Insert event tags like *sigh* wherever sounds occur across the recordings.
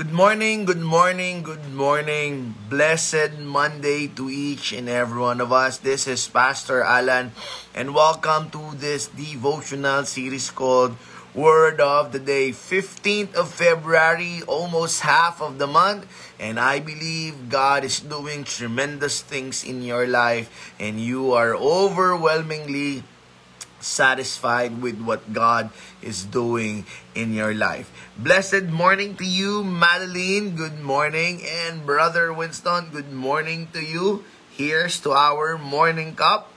Good morning, good morning, good morning. Blessed Monday to each and every one of us. This is Pastor Alan, and welcome to this devotional series called Word of the Day. 15th of February, almost half of the month, and I believe God is doing tremendous things in your life, and you are overwhelmingly satisfied with what God is doing in your life. Blessed morning to you, Madeline. Good morning. And Brother Winston, good morning to you. Here's to our morning cup.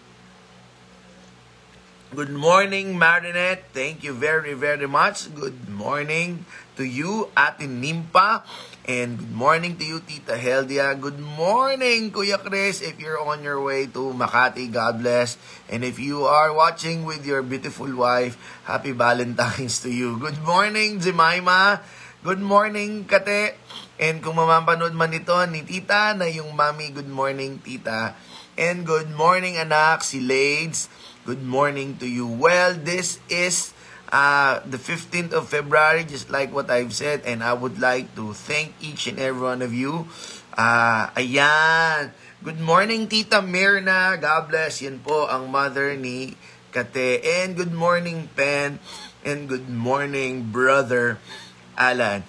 Good morning, Marinette. Thank you very, very much. Good morning to you, Ate Nimpa. And good morning to you, Tita Heldia. Good morning, Kuya Chris. If you're on your way to Makati, God bless. And if you are watching with your beautiful wife, happy Valentine's to you. Good morning, Jemima. Good morning, Kate. And kung mamapanood man ito ni Tita na yung mami, good morning, Tita. And good morning, anak, si Lades. Good morning to you. Well, this is uh, the 15th of February, just like what I've said, and I would like to thank each and every one of you. Uh, ayan. Good morning, Tita Mirna. God bless. Yan po ang mother ni Kate. And good morning, Pen. And good morning, Brother Alan.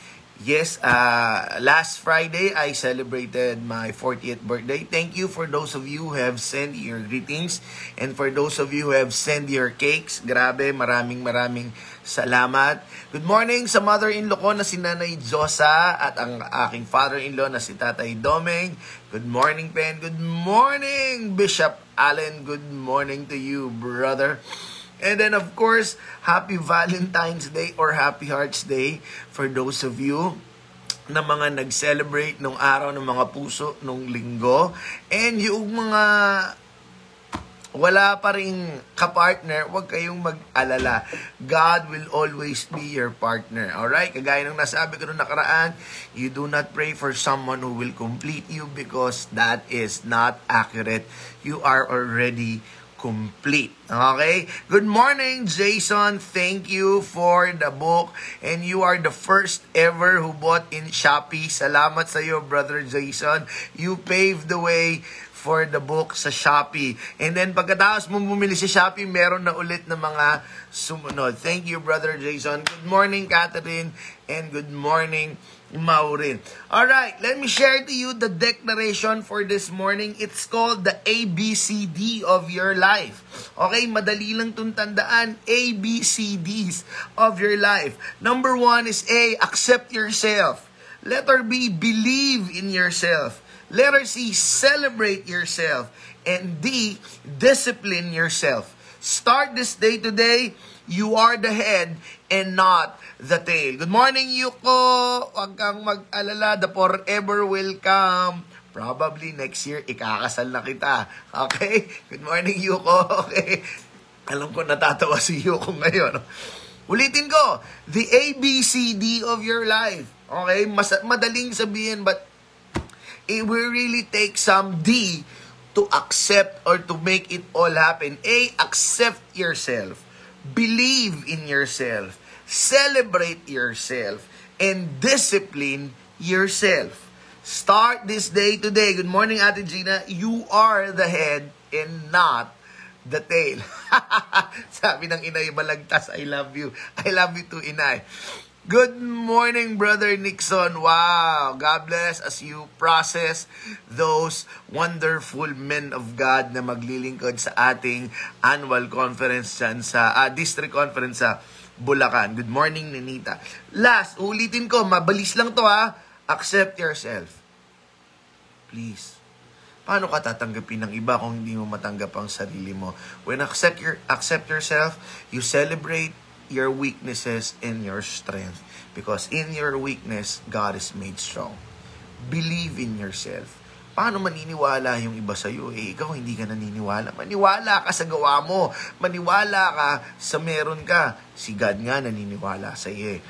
Yes, uh, last Friday I celebrated my 40th birthday. Thank you for those of you who have sent your greetings and for those of you who have sent your cakes. Grabe, maraming maraming salamat. Good morning sa mother-in-law ko na si Nanay Josa at ang aking father-in-law na si Tatay Domeng. Good morning, Pen. Good morning, Bishop Allen. Good morning to you, brother. And then of course, happy Valentine's Day or Happy Hearts Day for those of you na mga nag-celebrate nung araw ng mga puso nung linggo. And yung mga wala pa rin kapartner, huwag kayong mag-alala. God will always be your partner. Alright? Kagaya ng nasabi ko nung nakaraan, you do not pray for someone who will complete you because that is not accurate. You are already complete. Okay? Good morning, Jason. Thank you for the book. And you are the first ever who bought in Shopee. Salamat sa iyo, Brother Jason. You paved the way for the book sa Shopee. And then pagkatapos mo bumili sa Shopee, meron na ulit na mga sumunod. Thank you, Brother Jason. Good morning, Catherine. And good morning, Maureen. All right, let me share to you the declaration for this morning. It's called the ABCD of your life. Okay, madali lang itong tandaan. ABCDs of your life. Number one is A, accept yourself. Letter B, believe in yourself. Letter C, celebrate yourself. And D, discipline yourself. Start this day today. You are the head and not the tail. Good morning, Yuko. Huwag kang mag-alala. The forever will come. Probably next year, ikakasal na kita. Okay? Good morning, Yuko. *laughs* Okay? Alam ko natatawa si Yuko ngayon. Ulitin ko. The ABCD of your life. Okay? Mas madaling sabihin, but it will really take some D to accept or to make it all happen. A, accept yourself. Believe in yourself. Celebrate yourself. And discipline yourself. Start this day today. Good morning, Ate Gina. You are the head and not the tail. *laughs* Sabi ng inay, balagtas, I love you. I love you too, inay. Good morning, Brother Nixon. Wow. God bless as you process those wonderful men of God na maglilingkod sa ating annual conference dyan sa uh, district conference sa Bulacan. Good morning, Ninita. Last, ulitin ko, mabalis lang to ha. Accept yourself. Please. Paano ka tatanggapin ng iba kung hindi mo matanggap ang sarili mo? When accept, your, accept yourself, you celebrate your weaknesses and your strength. Because in your weakness, God is made strong. Believe in yourself. Paano maniniwala yung iba sa'yo? Eh, ikaw hindi ka naniniwala. Maniwala ka sa gawa mo. Maniwala ka sa meron ka. Si God nga naniniwala sa iyo. Eh.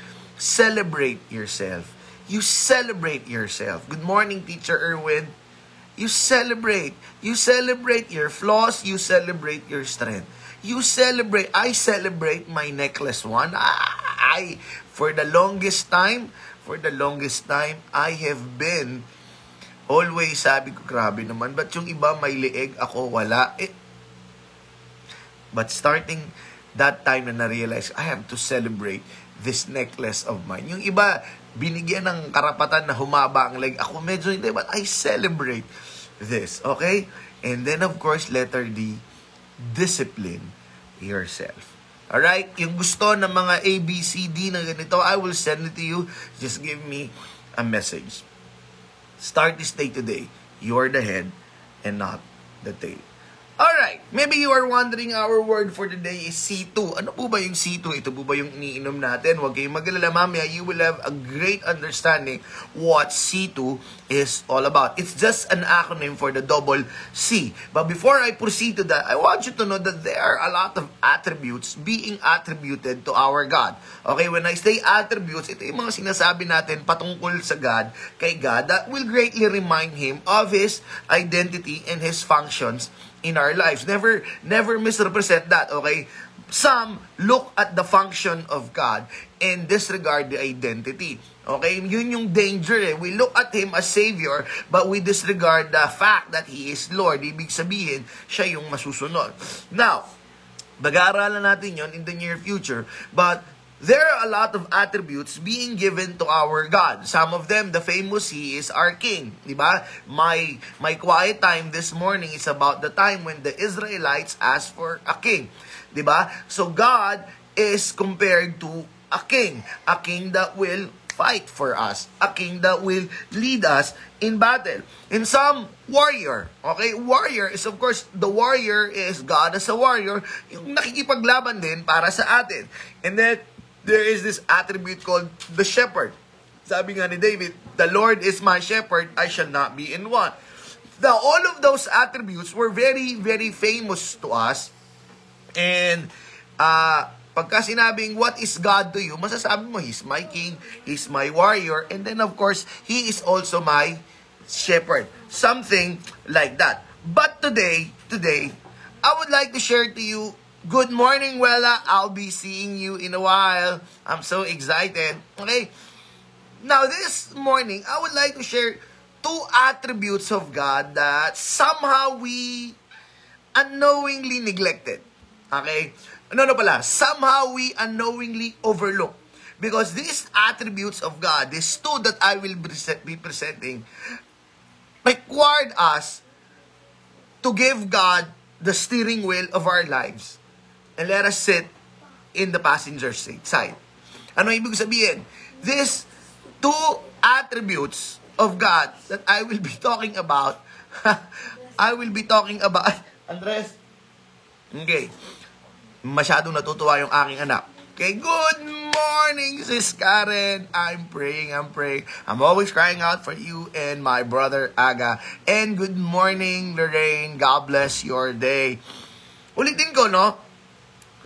Celebrate yourself. You celebrate yourself. Good morning, Teacher Erwin. You celebrate. You celebrate your flaws. You celebrate your strength. You celebrate. I celebrate my necklace one. I, for the longest time, for the longest time, I have been always sabi ko, grabe naman, but yung iba may lieg, ako wala. Eh, but starting that time na na-realize, I have to celebrate this necklace of mine. Yung iba, binigyan ng karapatan na humaba ang leg. Ako medyo hindi, but I celebrate this. Okay? And then, of course, letter D, discipline yourself. Alright? Yung gusto ng mga A, B, C, D na ganito, I will send it to you. Just give me a message. Start this day today. You are the head and not the tail. Alright, maybe you are wondering our word for the day is C2. Ano po ba yung C2? Ito po ba yung iniinom natin? Huwag kayong magalala mamaya. You will have a great understanding what C2 is all about. It's just an acronym for the double C. But before I proceed to that, I want you to know that there are a lot of attributes being attributed to our God. Okay, when I say attributes, ito yung mga sinasabi natin patungkol sa God, kay God, that will greatly remind Him of His identity and His functions in our lives. Never never misrepresent that, okay? Some look at the function of God and disregard the identity. Okay? Yun yung danger eh. We look at Him as Savior, but we disregard the fact that He is Lord. Ibig sabihin, siya yung masusunod. Now, Bag-aaralan natin yon in the near future. But there are a lot of attributes being given to our God. Some of them, the famous He is our King. Di ba? My, my quiet time this morning is about the time when the Israelites asked for a king. Di ba? So God is compared to a king. A king that will fight for us. A king that will lead us in battle. In some, warrior. Okay? Warrior is of course, the warrior is God as a warrior, yung nakikipaglaban din para sa atin. And then, there is this attribute called the shepherd. Sabi nga ni David, the Lord is my shepherd, I shall not be in want. Now, all of those attributes were very, very famous to us. And, uh, pagka sinabing, what is God to you, masasabi mo, He's my king, He's my warrior, and then of course, He is also my shepherd. Something like that. But today, today, I would like to share to you Good morning, Wella. I'll be seeing you in a while. I'm so excited. Okay. Now, this morning, I would like to share two attributes of God that somehow we unknowingly neglected. Okay? No, no pala. Somehow we unknowingly overlook. Because these attributes of God, these two that I will be presenting, required us to give God the steering wheel of our lives and let us sit in the passenger seat side. Ano ibig sabihin? These two attributes of God that I will be talking about, *laughs* I will be talking about, *laughs* Andres, okay, masyadong natutuwa yung aking anak. Okay, good morning, Sis Karen. I'm praying, I'm praying. I'm always crying out for you and my brother Aga. And good morning, Lorraine. God bless your day. Ulitin ko, no?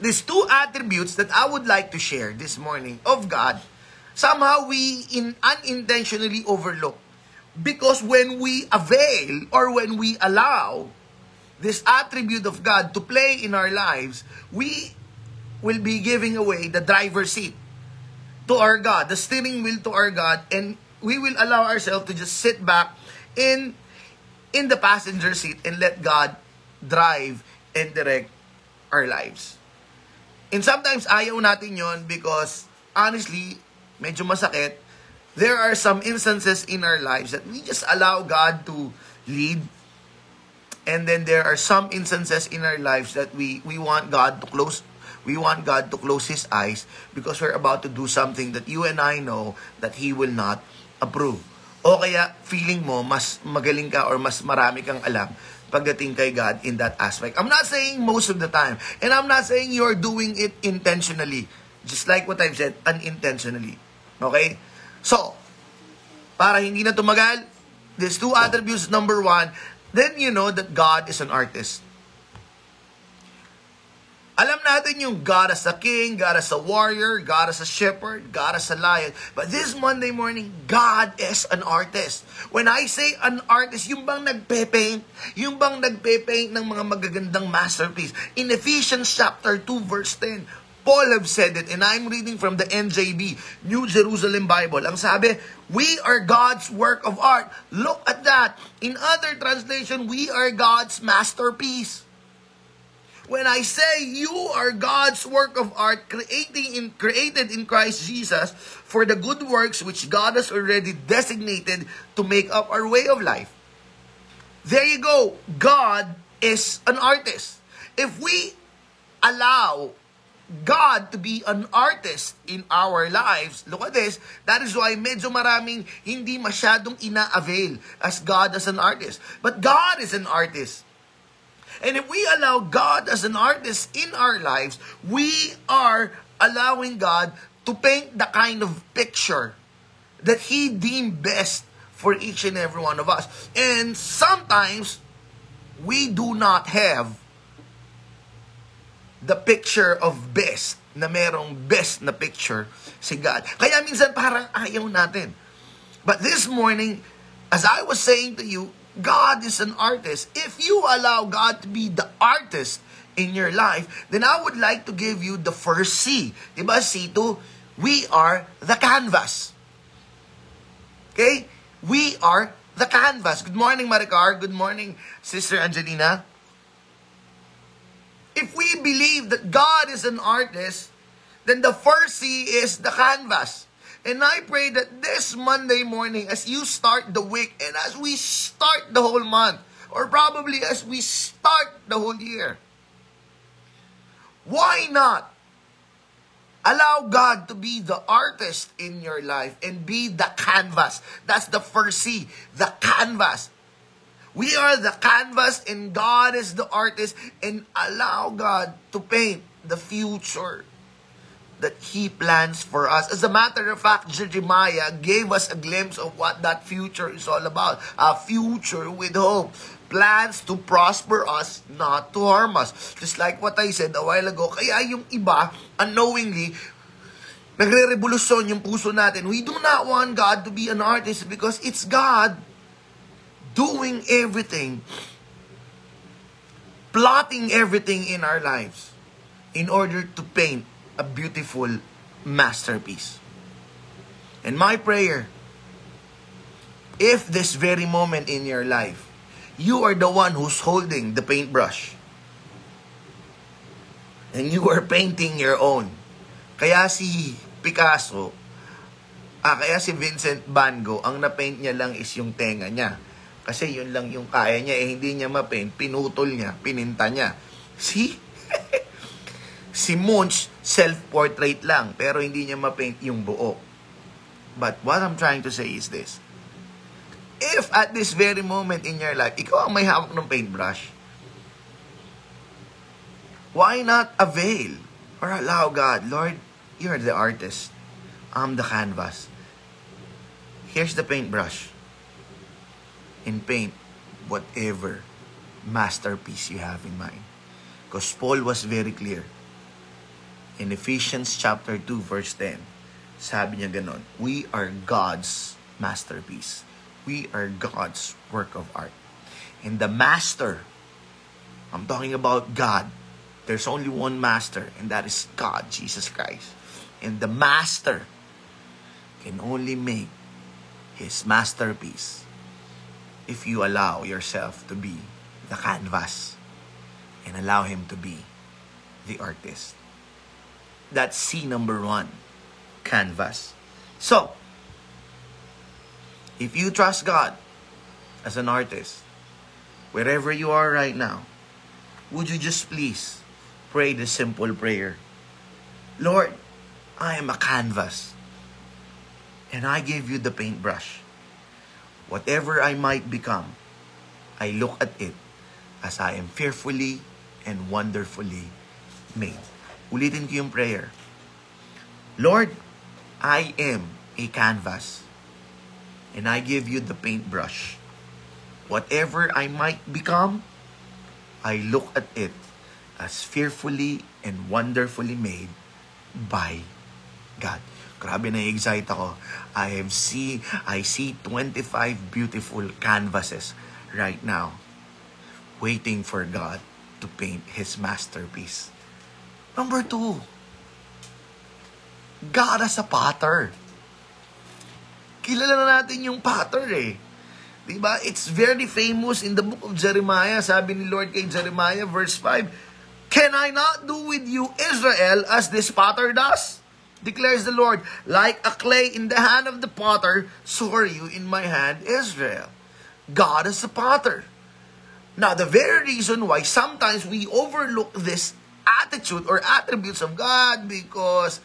These two attributes that I would like to share this morning of God, somehow we in unintentionally overlook. Because when we avail or when we allow this attribute of God to play in our lives, we will be giving away the driver's seat to our God, the steering wheel to our God, and we will allow ourselves to just sit back in in the passenger seat and let God drive and direct our lives. And sometimes ayaw natin yon because honestly, medyo masakit. There are some instances in our lives that we just allow God to lead. And then there are some instances in our lives that we we want God to close we want God to close his eyes because we're about to do something that you and I know that he will not approve. O kaya feeling mo mas magaling ka or mas marami kang alam pagdating kay God in that aspect. I'm not saying most of the time. And I'm not saying you're doing it intentionally. Just like what I've said, unintentionally. Okay? So, para hindi na tumagal, these two attributes, number one, then you know that God is an artist. Alam natin yung God as a king, God as a warrior, God as a shepherd, God as a lion. But this Monday morning, God is an artist. When I say an artist, yung bang nagpe-paint, yung bang nagpe-paint ng mga magagandang masterpiece. In Ephesians chapter 2 verse 10, Paul have said it, and I'm reading from the NJB, New Jerusalem Bible. Ang sabi, we are God's work of art. Look at that. In other translation, we are God's masterpiece. When I say you are God's work of art creating in, created in Christ Jesus for the good works which God has already designated to make up our way of life. There you go. God is an artist. If we allow God to be an artist in our lives, look at this, that is why medyo maraming hindi masyadong ina-avail as God as an artist. But God is an artist. And if we allow God as an artist in our lives, we are allowing God to paint the kind of picture that He deemed best for each and every one of us. And sometimes, we do not have the picture of best na merong best na picture si God. Kaya minsan parang ayaw natin. But this morning, as I was saying to you, God is an artist. If you allow God to be the artist in your life, then I would like to give you the first C. Diba, C2? We are the canvas. Okay? We are the canvas. Good morning, Maricar. Good morning, Sister Angelina. If we believe that God is an artist, then the first C is the canvas. And I pray that this Monday morning, as you start the week and as we start the whole month, or probably as we start the whole year, why not allow God to be the artist in your life and be the canvas? That's the first C, the canvas. We are the canvas and God is the artist and allow God to paint the future that He plans for us. As a matter of fact, Jeremiah gave us a glimpse of what that future is all about. A future with hope. Plans to prosper us, not to harm us. Just like what I said a while ago. Kaya yung iba, unknowingly, nagre-revolusyon yung puso natin. We do not want God to be an artist because it's God doing everything, plotting everything in our lives in order to paint a beautiful masterpiece. And my prayer, if this very moment in your life, you are the one who's holding the paintbrush, and you are painting your own. Kaya si Picasso, ah, kaya si Vincent Van Gogh, ang napaint niya lang is yung tenga niya. Kasi yun lang yung kaya niya, eh hindi niya mapaint, pinutol niya, pininta niya. See? *laughs* si Munch, self-portrait lang, pero hindi niya mapaint yung buo. But what I'm trying to say is this. If at this very moment in your life, ikaw ang may hawak ng paintbrush, why not avail or allow God, Lord, you're the artist. I'm the canvas. Here's the paintbrush. And paint whatever masterpiece you have in mind. Because Paul was very clear in Ephesians chapter 2 verse 10. Sabi niya we are God's masterpiece. We are God's work of art. And the master, I'm talking about God. There's only one master, and that is God, Jesus Christ. And the master can only make his masterpiece if you allow yourself to be the canvas and allow him to be the artist. That's C number one, canvas. So, if you trust God as an artist, wherever you are right now, would you just please pray the simple prayer? Lord, I am a canvas, and I give you the paintbrush. Whatever I might become, I look at it as I am fearfully and wonderfully made. Ulitin ko yung prayer. Lord, I am a canvas and I give you the paintbrush. Whatever I might become, I look at it as fearfully and wonderfully made by God. Grabe na excite ako. I have see I see 25 beautiful canvases right now waiting for God to paint his masterpiece. Number two, God as a potter. Kilala na natin yung potter eh. Diba? It's very famous in the book of Jeremiah. Sabi ni Lord kay Jeremiah, verse 5, Can I not do with you, Israel, as this potter does? Declares the Lord, like a clay in the hand of the potter, so are you in my hand, Israel. God is a potter. Now, the very reason why sometimes we overlook this attitude or attributes of God because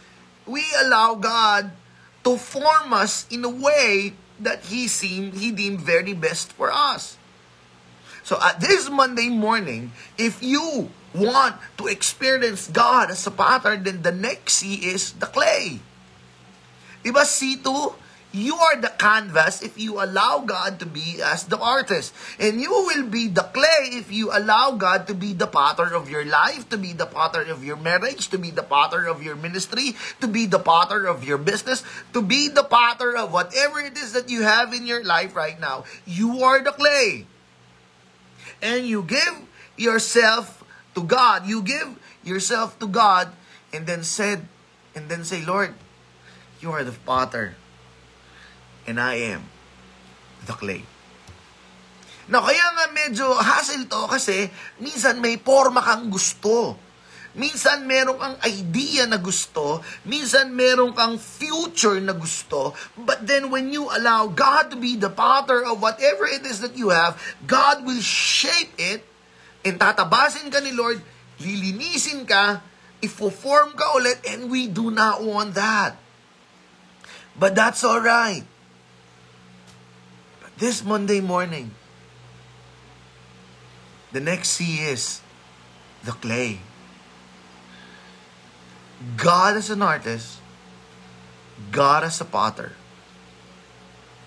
we allow God to form us in a way that He seemed, He deemed very best for us. So at this Monday morning, if you want to experience God as a potter, then the next C is the clay. Diba C2? You are the canvas if you allow God to be as the artist. And you will be the clay if you allow God to be the potter of your life, to be the potter of your marriage, to be the potter of your ministry, to be the potter of your business, to be the potter of whatever it is that you have in your life right now. You are the clay. And you give yourself to God. You give yourself to God and then said, and then say, Lord, you are the potter and I am the clay. Now, kaya nga medyo hassle to kasi minsan may forma kang gusto. Minsan meron kang idea na gusto, minsan meron kang future na gusto, but then when you allow God to be the potter of whatever it is that you have, God will shape it, and tatabasin ka ni Lord, lilinisin ka, ifo-form ka ulit, and we do not want that. But that's alright this Monday morning. The next C is the clay. God is an artist, God is a potter.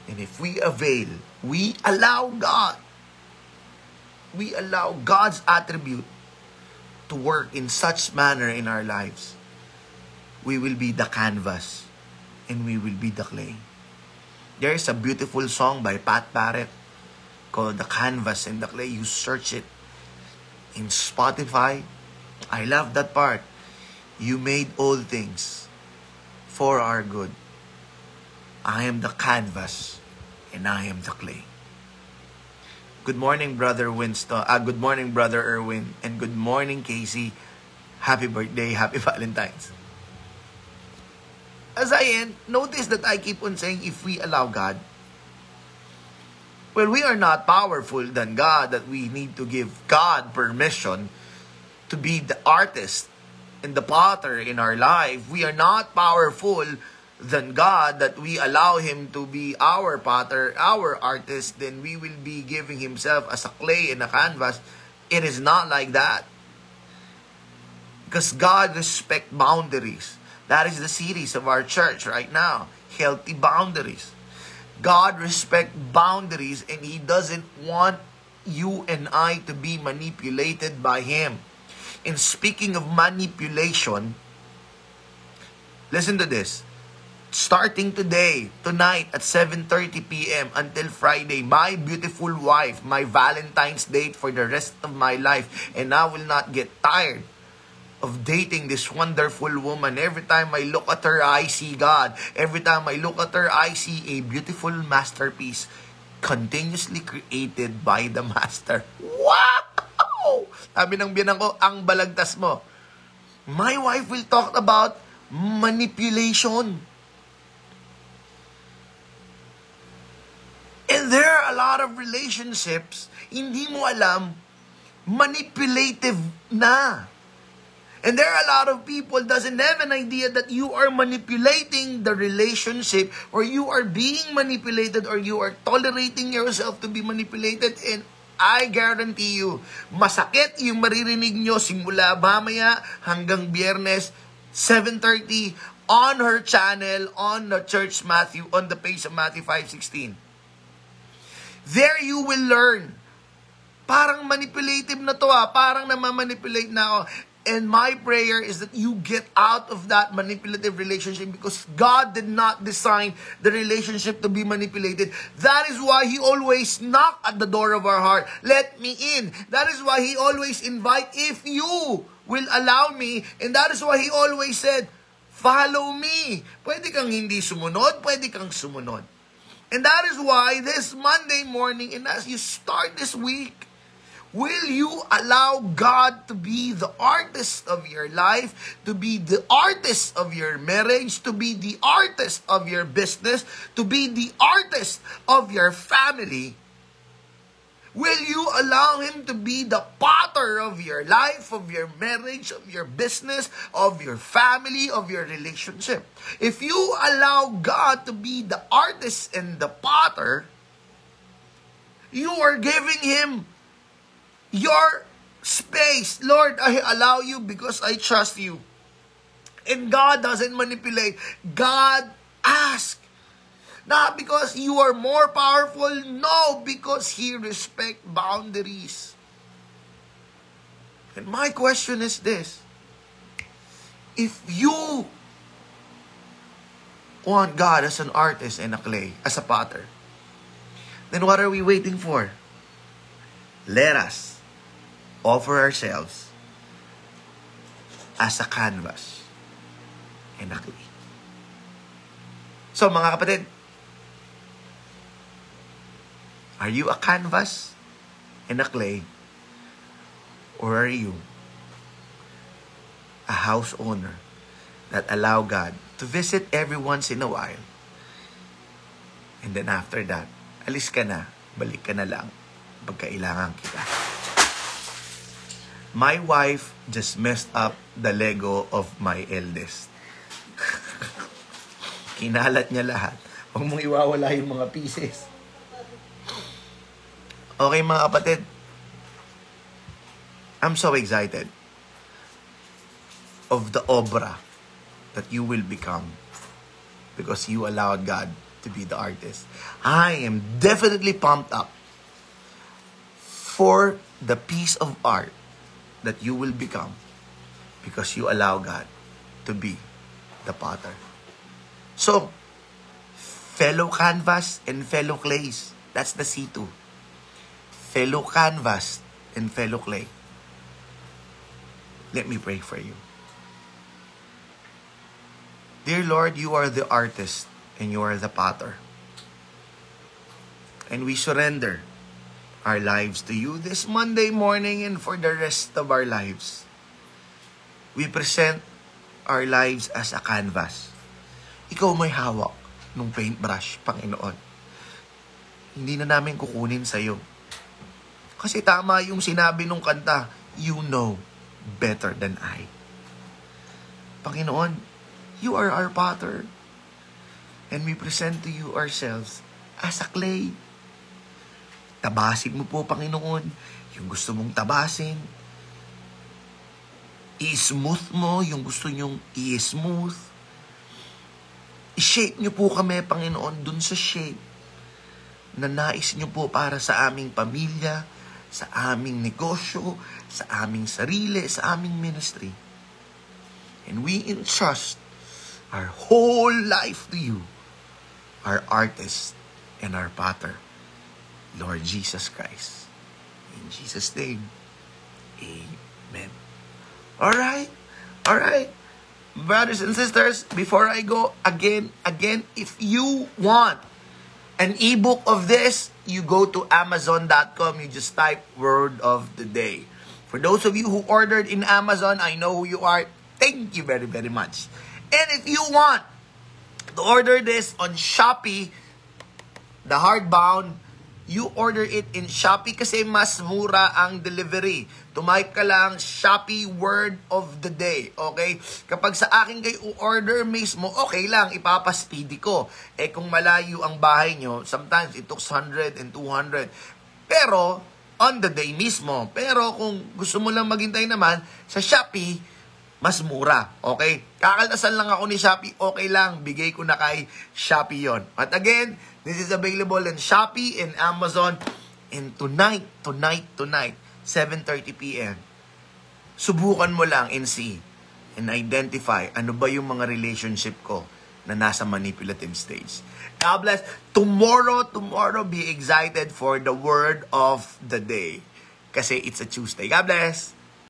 And if we avail, we allow God, we allow God's attribute to work in such manner in our lives, we will be the canvas and we will be the clay. There's a beautiful song by Pat Barrett called The Canvas and the Clay. You search it in Spotify. I love that part. You made all things for our good. I am the canvas and I am the clay. Good morning, Brother Winston. Uh, good morning, Brother Erwin. And good morning, Casey. Happy birthday. Happy *laughs* Valentine's as I end, notice that I keep on saying if we allow God. Well, we are not powerful than God that we need to give God permission to be the artist and the potter in our life. We are not powerful than God that we allow Him to be our potter, our artist, then we will be giving Himself as a clay in a canvas. It is not like that. Because God respect boundaries. That is the series of our church right now. Healthy boundaries. God respect boundaries and He doesn't want you and I to be manipulated by Him. And speaking of manipulation, listen to this. Starting today, tonight at 7.30 p.m. until Friday, my beautiful wife, my Valentine's date for the rest of my life, and I will not get tired of dating this wonderful woman. Every time I look at her, I see God. Every time I look at her, I see a beautiful masterpiece continuously created by the master. Wow! Sabi ng biyanang ko, ang balagtas mo. My wife will talk about manipulation. And there are a lot of relationships, hindi mo alam, manipulative na. And there are a lot of people doesn't have an idea that you are manipulating the relationship or you are being manipulated or you are tolerating yourself to be manipulated and I guarantee you, masakit yung maririnig nyo simula mamaya hanggang biyernes, 7.30 on her channel, on the Church Matthew, on the page of Matthew 5.16. There you will learn. Parang manipulative na to ah. Parang namamanipulate na ako. And my prayer is that you get out of that manipulative relationship because God did not design the relationship to be manipulated. That is why He always knock at the door of our heart. Let me in. That is why He always invite if you will allow me. And that is why He always said, Follow me. Pwede kang hindi sumunod, pwede kang sumunod. And that is why this Monday morning, and as you start this week, will you allow God to be the artist of your life, to be the artist of your marriage, to be the artist of your business, to be the artist of your family? Will you allow Him to be the potter of your life, of your marriage, of your business, of your family, of your relationship? If you allow God to be the artist and the potter, you are giving Him your space. Lord, I allow you because I trust you. And God doesn't manipulate. God asks. Not because you are more powerful, no, because He respect boundaries. And my question is this. If you want God as an artist and a clay, as a potter, then what are we waiting for? Let us offer ourselves as a canvas and a clay. So mga kapatid, Are you a canvas and a clay? Or are you a house owner that allow God to visit every once in a while? And then after that, alis ka na, balik ka na lang pagkailangan kita. My wife just messed up the Lego of my eldest. *laughs* Kinalat niya lahat. Huwag mong iwawala yung mga pieces. Okay mga kapatid, I'm so excited of the obra that you will become because you allowed God to be the artist. I am definitely pumped up for the piece of art that you will become because you allow God to be the potter. So, fellow canvas and fellow clays, that's the C2 fellow canvas and fellow clay. Let me pray for you. Dear Lord, you are the artist and you are the potter. And we surrender our lives to you this Monday morning and for the rest of our lives. We present our lives as a canvas. Ikaw may hawak ng paintbrush, Panginoon. Hindi na namin kukunin sa iyo kasi tama yung sinabi nung kanta, you know better than I. Panginoon, you are our Potter. And we present to you ourselves as a clay. Tabasin mo po, Panginoon, yung gusto mong tabasin. I-smooth mo yung gusto nyong i-smooth. I-shape nyo po kami, Panginoon, dun sa shape na nais nyo po para sa aming pamilya, sa aming negosyo, sa aming sarili, sa aming ministry. And we entrust our whole life to you, our artist and our potter, Lord Jesus Christ. In Jesus' name, Amen. All right, all right. Brothers and sisters, before I go, again, again, if you want an ebook of this, you go to Amazon.com, you just type word of the day. For those of you who ordered in Amazon, I know who you are. Thank you very, very much. And if you want to order this on Shopee, the hardbound, you order it in Shopee kasi mas mura ang delivery. Tumayp ka lang Shopee word of the day. Okay? Kapag sa akin kayo order mismo, okay lang, ipapaspeedy ko. Eh kung malayo ang bahay nyo, sometimes it took 100 and 200. Pero, on the day mismo. Pero kung gusto mo lang maghintay naman, sa Shopee, mas mura. Okay? Kakaltasan lang ako ni Shopee, okay lang. Bigay ko na kay Shopee yon. At again, This is available in Shopee and Amazon. And tonight, tonight, tonight, 7.30 p.m., subukan mo lang and see and identify ano ba yung mga relationship ko na nasa manipulative stage. God bless. Tomorrow, tomorrow, be excited for the word of the day. Kasi it's a Tuesday. God bless.